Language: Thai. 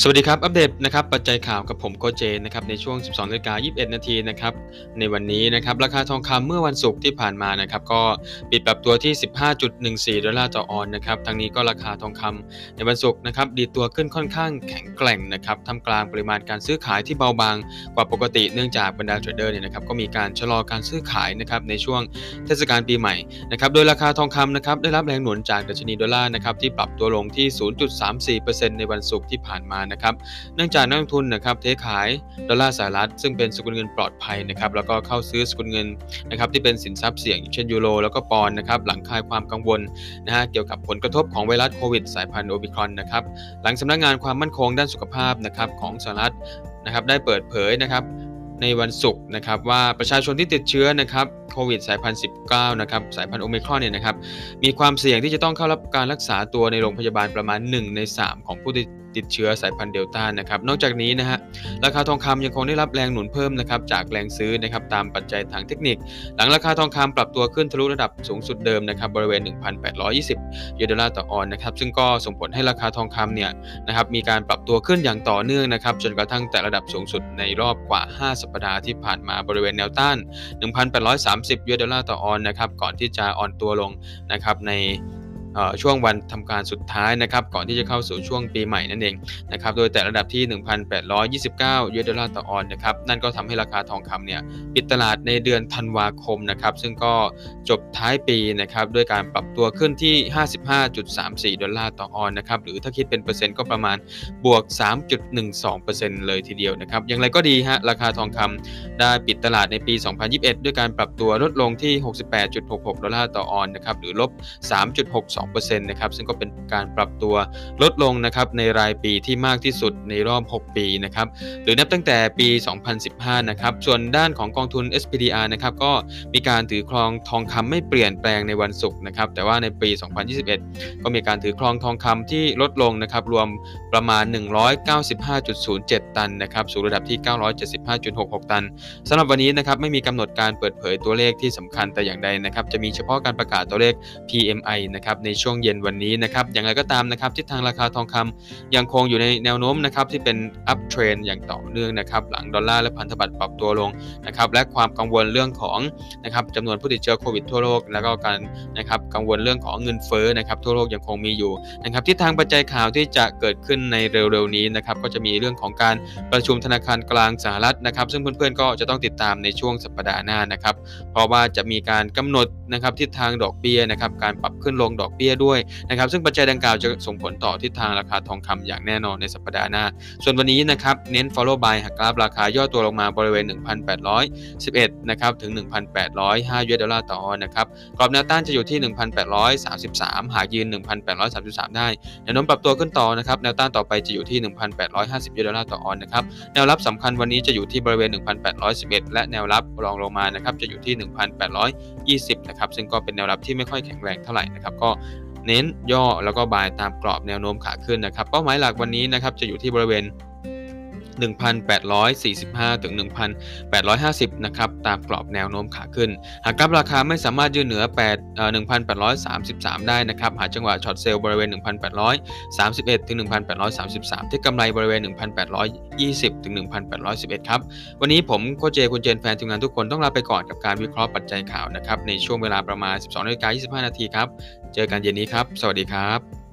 สวัสดีครับ อัปเดตนะครับปัจจัยข่าวกับผมโกเจนนะครับในช่วง 12นาฬิกา21 นาทีนะครับในวันนี้นะครับราคาทองคำเมื่อวันศุกร์ที่ผ่านมานะครับก็ปิดปรับตัวที่ 15.14 ดอลลาร์ต่อออนนะครับทางนี้ก็ราคาทองคำในวันศุกร์นะครับดีตัวขึ้นค่อนข้างแข็งแกร่งนะครับทำกลางปริมาณการซื้อขายที่เบาบางกว่าปกติเนื่องจากบรรดาเทรดเดอร์เนี่ยนะครับก็มีการชะลอการซื้อขายนะครับในช่วงเทศกาลปีใหม่นะครับโดยราคาทองคำนะครับได้รับแรงหนุนจากดัชนีดอลลาร์นะครับที่ปรับตัวลงที่ 0.34%ในวันศุกร์ที่ผ่านมานะครับเนื่องจากนักลงทุนนะครับเทขายดอลลาร์สหรัฐซึ่งเป็นสกุลเงินปลอดภัยนะครับแล้วก็เข้าซื้อสกุลเงินนะครับที่เป็นสินทรัพย์เสี่ยงเช่นยูโรแล้วก็ปอนนะครับหลังคลายความกังวลนะฮะเกี่ยวกับผลกระทบของไวรัสโควิดสายพันธุ์โอมิครอนนะครับหลังสำนักงานความมั่นคงด้านสุขภาพนะครับของสหรัฐนะครับได้เปิดเผยนะครับในวันศุกร์นะครับว่าประชาชนที่ติดเชื้อนะครับโควิดสายพันธุ์19นะครับสายพันธุ์โอมิครอนเนี่ยนะครับมีความเสี่ยงที่จะต้องเข้ารับการรักษาตัวในโรงพยาบาลประมาณ 1 ใน 3 ของผู้ติด ติดเชื้อสายพันธุ์เดลต้านะครับนอกจากนี้นะฮะราคาทองคำยังคงได้รับแรงหนุนเพิ่มนะครับจากแรงซื้อนะครับตามปัจจัยทางเทคนิค หลังราคาทองคำปรับตัวขึ้นทะลุระดับสูงสุดเดิมนะครับบริเวณ 1,820 US ดอลลาร์ต่อออนซ์นะครับซึ่งก็ส่งผลให้ราคาทองคำเนี่ยนะครับมีการปรับตัวขึ้นอย่างต่อเนื่องนะครับจนกระทั่งแตะระดับสูงสุดในรอบกว่า 5 สัปดาห์ที่ผ่านมาบริเวณแนวต้าน 1,830 US ดอลลาร์ต่อออนซ์นะครับก่อนที่จะอ่อนตัวลงนะครับใน ช่วงวันทำการสุดท้ายนะครับก่อนที่จะเข้าสู่ช่วงปีใหม่นั่นเองนะครับโดยแตะระดับที่ 1,829 US dollar ต่อออนซ์นะครับนั่นก็ทำให้ราคาทองคำเนี่ยปิดตลาดในเดือนธันวาคมนะครับซึ่งก็จบท้ายปีนะครับด้วยการปรับตัวขึ้นที่ 55.34 ดอลลาร์ต่อออนซ์นะครับหรือถ้าคิดเป็นเปอร์เซ็นต์ก็ประมาณบวก 3.12%เลยทีเดียวนะครับอย่างไรก็ดีฮะราคาทองคำได้ปิดตลาดในปี 2021 ด้วยการปรับตัวลดลงที่ 68.66 ดอลลาร์ต่อออนนะครับหรือลบ 3.62 2%นะครับซึ่งก็เป็นการปรับตัวลดลงนะครับในรายปีที่มากที่สุดในรอบ 6 ปีนะครับหรือนับตั้งแต่ปี 2015 นะครับส่วนด้านของกองทุน SPDR นะครับก็มีการถือครองทองคำไม่เปลี่ยนแปลงในวันศุกร์นะครับแต่ว่าในปี 2021 ก็มีการถือครองทองคำที่ลดลงนะครับรวมประมาณ 195.07 ตันนะครับสู่ระดับที่ 975.66 ตันสำหรับวันนี้นะครับไม่มีกำหนดการเปิดเผยตัวเลขที่สำคัญแต่อย่างใดนะครับจะมีเฉพาะการประกาศตัวเลข PMI นะครับในช่วงเย็นวันนี้นะครับอย่างไรก็ตามนะครับทิศทางราคาทองคำยังคงอยู่ในแนวโน้มนะครับที่เป็นอัพเทรนอย่างต่อเนื่องนะครับหลังดอลลาร์และพันธบัตรปรับตัวลงนะครับและความกังวลเรื่องของนะครับจำนวนผู้ติดเชื้อโควิดทั่วโลก แล้วก็การนะครับกังวลเรื่องของเงินเฟ้อนะครับทั่วโลกยังคงมีอยู่นะครับทิศทางปัจจัยข่าวที่จะเกิดขึ้นในเร็วๆนี้นะครับก็จะมีเรื่องของการประชุมธนาคารกลางสหรัฐนะครับซึ่งเพื่อนๆก็จะต้องติดตามในช่วงสัปดาห์หน้านะครับเพราะว่าจะมีการกำหนดนะครับทิศทางดอกเบี้ยนะครับการปรับขึ้นลงดอกเบี้ยด้วยนะครับซึ่งปัจจัยดังกล่าวจะส่งผลต่อทิศทางราคาทองคำอย่างแน่นอนในสัปดาห์หน้า ส่วนวันนี้นะครับเน้น follow by หักกราฟราคาย่อตัวลงมาบริเวณ 1,811นะครับถึง 1,805 US dollar ต่อออนซ์นะครับกรอบแนวต้านจะอยู่ที่ 1,833 หากยืน 1,833 ได้แนวโน้มปรับตัวขึ้นต่อนะครับแนวต้านต่อไปจะอยู่ที่ 1,850ยูเอสดอลลาร์ต่อออนนะครับแนวรับสำคัญวันนี้จะอยู่ที่บริเวณ 1,811 และแนวรับรองลงมานะครับจะอยู่ที่ 1,820นะครับซึ่งก็เป็นแนวรับที่ไม่ค่อยแข็งแรงเท่าไหร่นะครับก็ เน้นย่อแล้วก็บายตามกรอบแนวโน้มขาขึ้นนะครับเป้าหมายหลักวันนี้นะครับจะอยู่ที่บริเวณ1,845 ถึง 1,850 นะครับ ตามกรอบแนวโน้มขาขึ้น หากกราฟราคาไม่สามารถยืนเหนือ8เอ่อ1,833 ได้นะครับ หาจังหวะช็อตเซลล์บริเวณ 1,831 ถึง 1,833 ที่กำไรบริเวณ 1,820 ถึง 1,811 ครับ วันนี้ผมโคเจคุณเจนแฟนทีมงานทุกคนต้องลาไปก่อนกับการวิเคราะห์ปัจจัยข่าวนะครับ ในช่วงเวลาประมาณ 12นาฬิกา25 นาทีครับ เจอกันเย็นนี้ครับ สวัสดีครับ